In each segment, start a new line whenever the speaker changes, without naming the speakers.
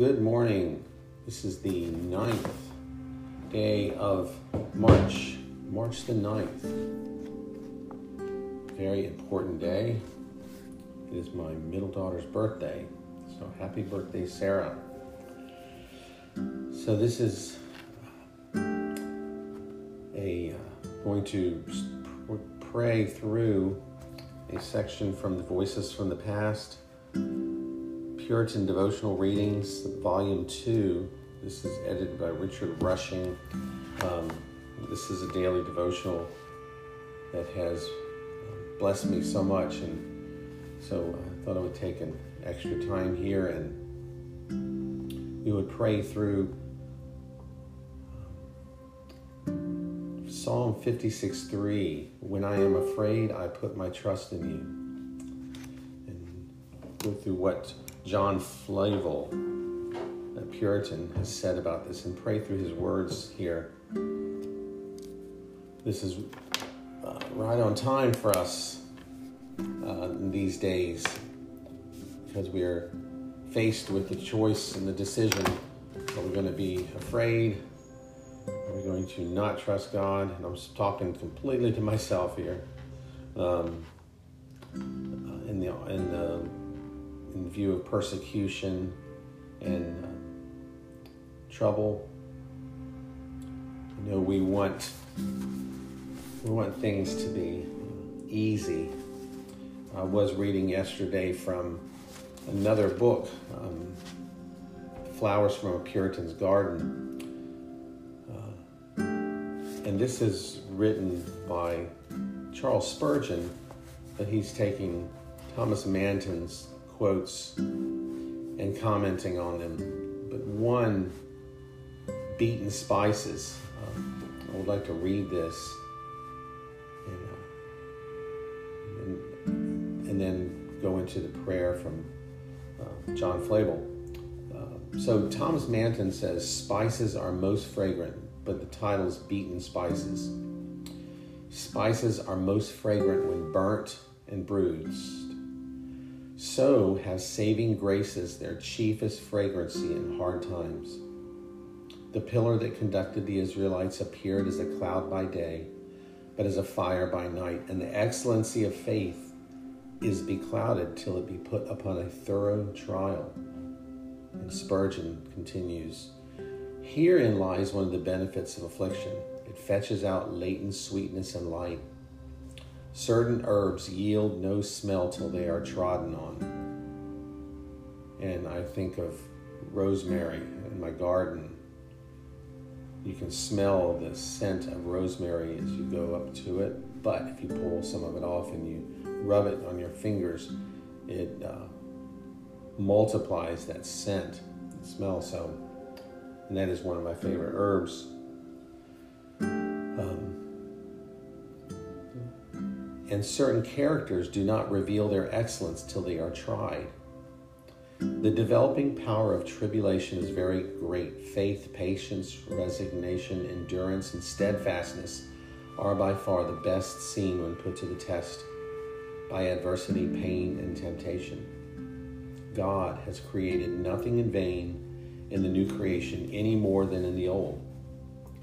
Good morning. This is the ninth day of March, March the 9th. Very important day. It is my middle daughter's birthday. So happy birthday, Sarah. So this is a uh, going to pray through a section from the Voices from the Past Puritan Devotional Readings, Volume 2. This is edited by Richard Rushing. Um, this is a daily devotional that has uh, blessed me so much, and so I thought I would take an extra time here and we would pray through um, Psalm 56 3. When I am afraid, I put my trust in you. And go through what John Flavel, a Puritan, has said about this and pray through his words here. This is uh, right on time for us uh, these days because we are faced with the choice and the decision are we going to be afraid? Are we going to not trust God? And I'm talking completely to myself here. Um, in the in the in view of persecution and uh, trouble. You know, we want we want things to be easy. I was reading yesterday from another book, um, Flowers from a Puritan's Garden. Uh, and this is written by Charles Spurgeon, but he's taking Thomas Manton's quotes and commenting on them. But one, beaten spices. Um, I would like to read this and, uh, and, and, then go into the prayer from uh, John Flavel. Uh, so Thomas Manton says spices are most fragrant, but the title is beaten spices. Spices are most fragrant when burnt and bruised so have saving graces their chiefest fragrancy in hard times. The pillar that conducted the Israelites appeared as a cloud by day, but as a fire by night, and the excellency of faith is beclouded till it be put upon a thorough trial. And Spurgeon continues Herein lies one of the benefits of affliction. It fetches out latent sweetness and light Certain herbs yield no smell till they are trodden on. And I think of rosemary in my garden. You can smell the scent of rosemary as you go up to it, but if you pull some of it off and you rub it on your fingers, it uh, multiplies that scent and smell. So, and that is one of my favorite herbs. Um, and certain characters do not reveal their excellence till they are tried. The developing power of tribulation is very great. Faith, patience, resignation, endurance, and steadfastness are by far the best seen when put to the test by adversity, pain, and temptation. God has created nothing in vain in the new creation any more than in the old.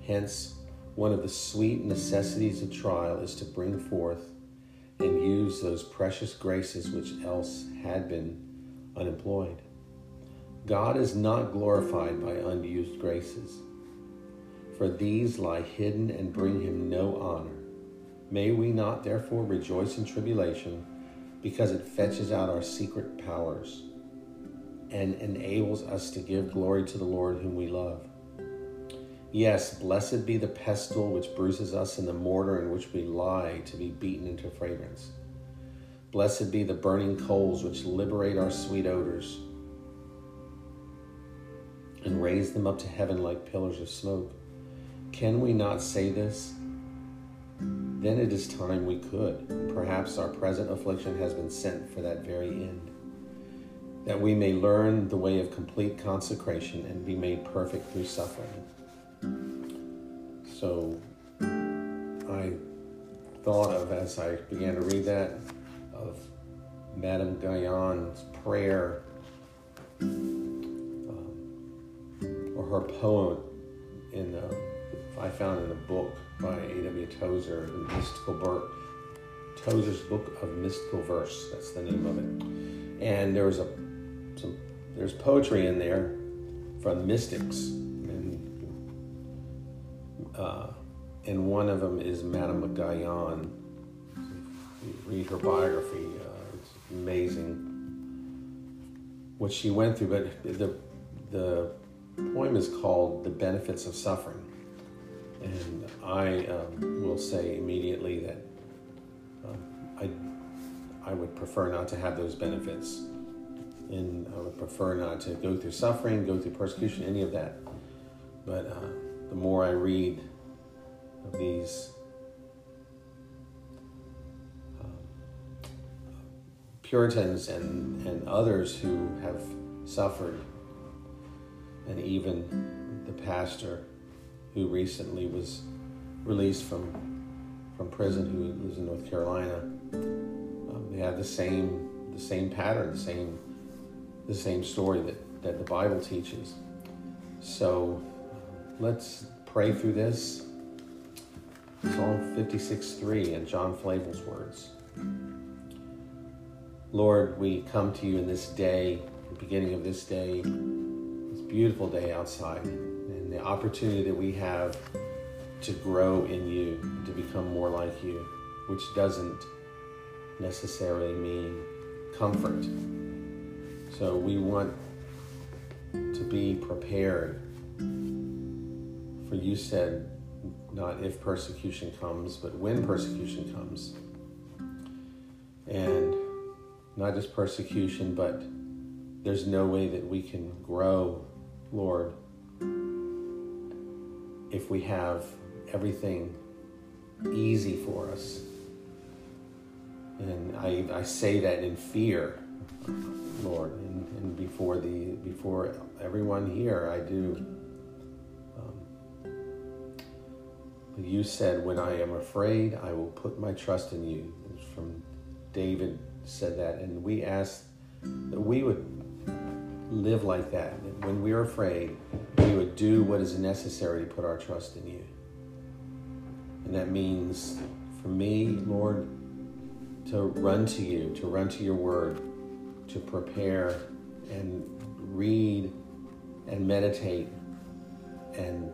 Hence, one of the sweet necessities of trial is to bring forth and use those precious graces which else had been unemployed. God is not glorified by unused graces, for these lie hidden and bring him no honor. May we not therefore rejoice in tribulation, because it fetches out our secret powers and enables us to give glory to the Lord whom we love. Yes, blessed be the pestle which bruises us and the mortar in which we lie to be beaten into fragrance. Blessed be the burning coals which liberate our sweet odors and raise them up to heaven like pillars of smoke. Can we not say this? Then it is time we could. Perhaps our present affliction has been sent for that very end, that we may learn the way of complete consecration and be made perfect through suffering. So I thought of, as I began to read that, of Madame Guyon's prayer um, her poem in uh, I found in a book by A.W. Tozer, the Mystical Book, Tozer's Book of Mystical Verse. That's the name of it. And there was a some there's poetry in there from mystics, uh, and one of them is Madame Guyon. read her biography; uh, it's amazing what she went through. But the the poem is called "The Benefits of Suffering." And I um, will say immediately that um, I, I would prefer not to have those benefits. And I would prefer not to go through suffering, go through persecution, any of that. But uh, the more I read of these um, Puritans and, and others who have suffered, and even the pastor who recently was released from from prison, who lives in North Carolina. Um, they have the same the same pattern, the same the same story that, that the Bible teaches. So let's pray through this. Psalm 56 3 and John Flavel's words. Lord, we come to you in this day, the beginning of this day, this beautiful day outside and the opportunity that we have to grow in you, to become more like you, which doesn't necessarily mean comfort. So we want to be prepared. For you said, not if persecution comes, but when persecution comes. And not just persecution, but there's no way that we can grow, Lord, if we have everything easy for us. And I, I say that in fear, Lord, and, and before the before everyone here, I do. You said, "When I am afraid, I will put my trust in you." From David said that, and we ask that we would live like that. When we're afraid, we would do what is necessary to put our trust in you. And that means for me, Lord, to run to you, to run to your word, to prepare and read and meditate and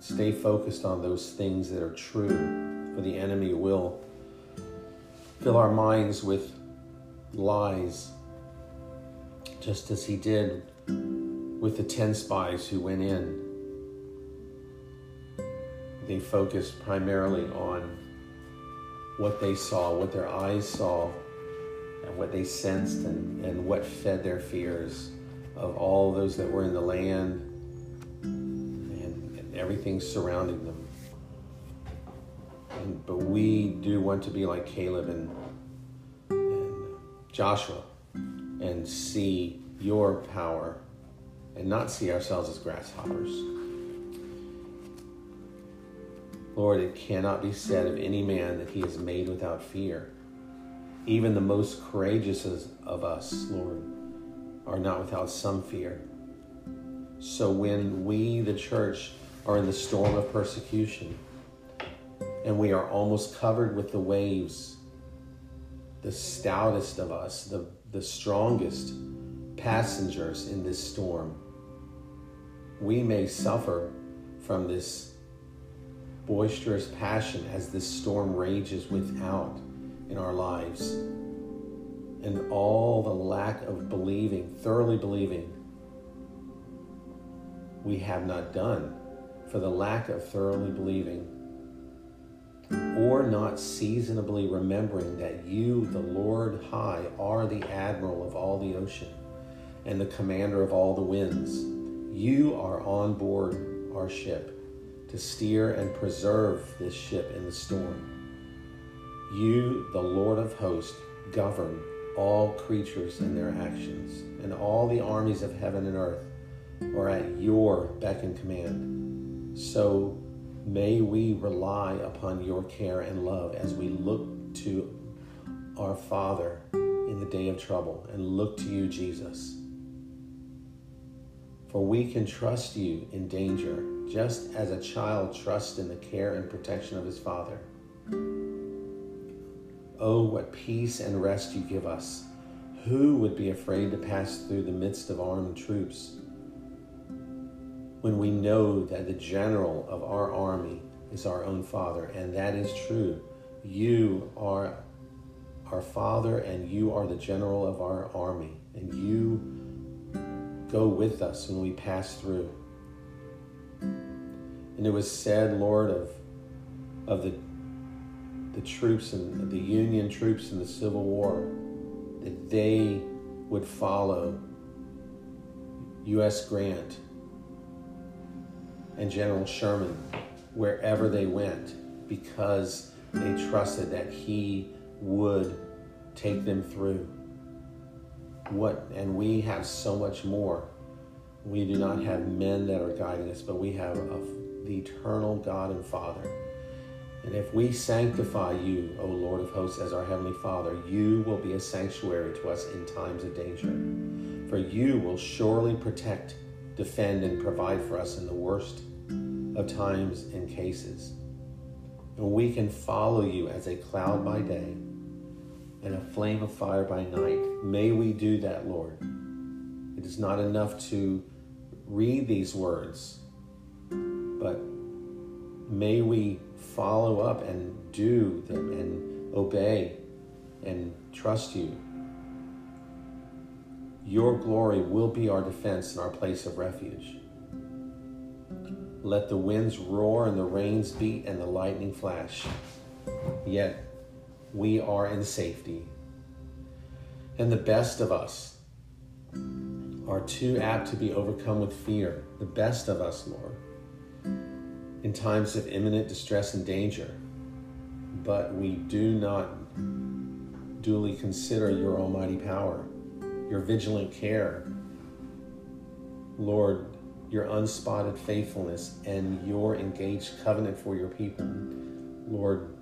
stay focused on those things that are true, for the enemy will fill our minds with lies just as he did with the 10 spies who went in. They focused primarily on what they saw, what their eyes saw, and what they sensed, and, and what fed their fears of all those that were in the land everything surrounding them. And, but we do want to be like Caleb and, and Joshua and see your power and not see ourselves as grasshoppers. Lord, it cannot be said of any man that he is made without fear. Even the most courageous of us, Lord, are not without some fear. So when we, the church, are in the storm of persecution and we are almost covered with the waves, the stoutest of us, the the strongest passengers in this storm. We may suffer from this boisterous passion as this storm rages without in our lives. And all the lack of believing, thoroughly believing, we have not done for the lack of thoroughly believing or not seasonably remembering that you, the Lord High, are the admiral of all the ocean and the commander of all the winds. You are on board our ship to steer and preserve this ship in the storm. You, the Lord of hosts, govern all creatures and their actions, and all the armies of heaven and earth are at your beck and command. So May we rely upon your care and love as we look to our Father in the day of trouble and look to you, Jesus. For we can trust you in danger, just as a child trusts in the care and protection of his father. Oh, what peace and rest you give us. Who would be afraid to pass through the midst of armed troops? When we know that the general of our army is our own Father, and that is true. You are our Father, and you are the general of our army, and you go with us when we pass through. And it was said, Lord, of, of the, the troops and the Union troops in the Civil War, that they would follow U.S. Grant and General Sherman wherever they went because they trusted that he would take them through. What and we have so much more. We do not have men that are guiding us, but we have a, the eternal God and Father. And if we sanctify you, O Lord of hosts, as our Heavenly Father, you will be a sanctuary to us in times of danger. For you will surely protect, defend, and provide for us in the worst of times and cases. And we can follow you as a cloud by day and a flame of fire by night. May we do that, Lord. It is not enough to read these words, but may we follow up and do them and obey and trust you. Your glory will be our defense and our place of refuge. Let the winds roar and the rains beat and the lightning flash. Yet we are in safety. And the best of us are too apt to be overcome with fear. The best of us, Lord, in times of imminent distress and danger. But we do not duly consider your almighty power, your vigilant care. Lord, your unspotted faithfulness and your engaged covenant for your people. Lord,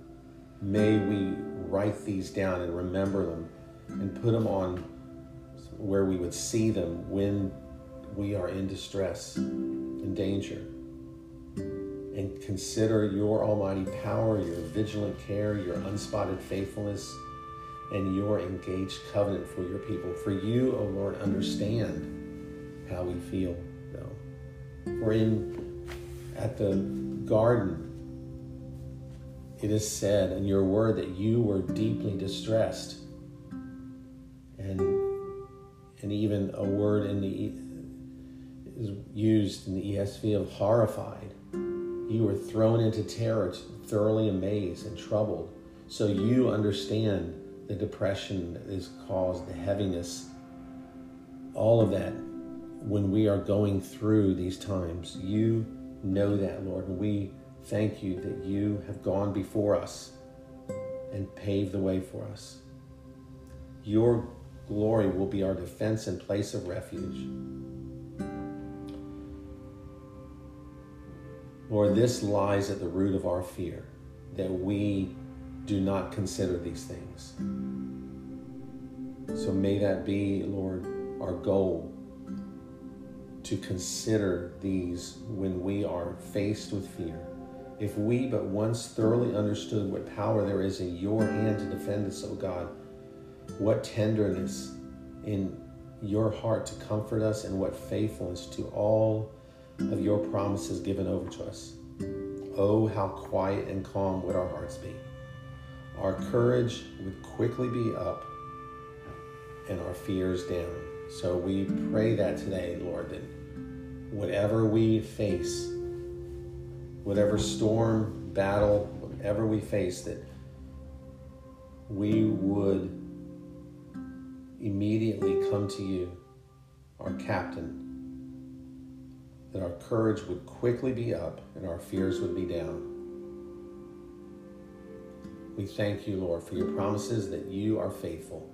may we write these down and remember them and put them on where we would see them when we are in distress and danger. And consider your almighty power, your vigilant care, your unspotted faithfulness, and your engaged covenant for your people. For you, O oh Lord, understand how we feel. For in at the garden, it is said in your word that you were deeply distressed. And and even a word in the is used in the ESV of horrified. You were thrown into terror, thoroughly amazed and troubled. So you understand the depression that is caused, the heaviness, all of that when we are going through these times. You know that, Lord, and we thank you that you have gone before us and paved the way for us. Your glory will be our defense and place of refuge. Lord, this lies at the root of our fear that we do not consider these things. So may that be, Lord, our goal to consider these when we are faced with fear. If we but once thoroughly understood what power there is in your hand to defend us, O God, what tenderness in your heart to comfort us, and what faithfulness to all of your promises given over to us. Oh, how quiet and calm would our hearts be. Our courage would quickly be up and our fears down. So we pray that today, Lord, that whatever we face, whatever storm, battle, whatever we face, that we would immediately come to you, our captain, that our courage would quickly be up and our fears would be down. We thank you, Lord, for your promises that you are faithful.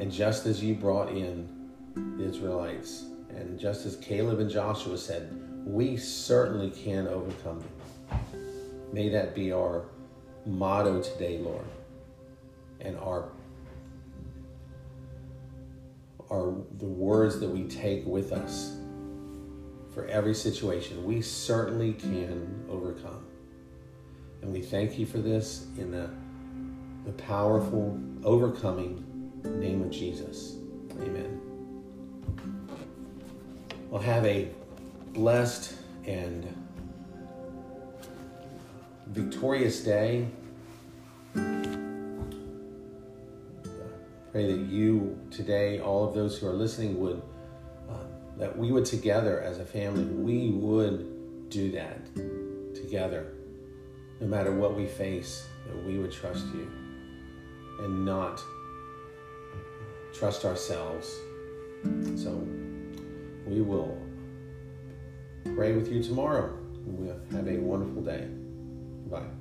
And just as you brought in the Israelites and just as Caleb and Joshua said, we certainly can overcome them. May that be our motto today, Lord, and our are the words that we take with us for every situation. We certainly can overcome. And we thank you for this in the, the powerful, overcoming name of Jesus. Amen. Well, have a blessed and victorious day. Pray that you today, all of those who are listening, would uh, that we would together as a family, we would do that together, no matter what we face. That we would trust you and not trust ourselves. So we will pray with you tomorrow. We'll have a wonderful day. Bye.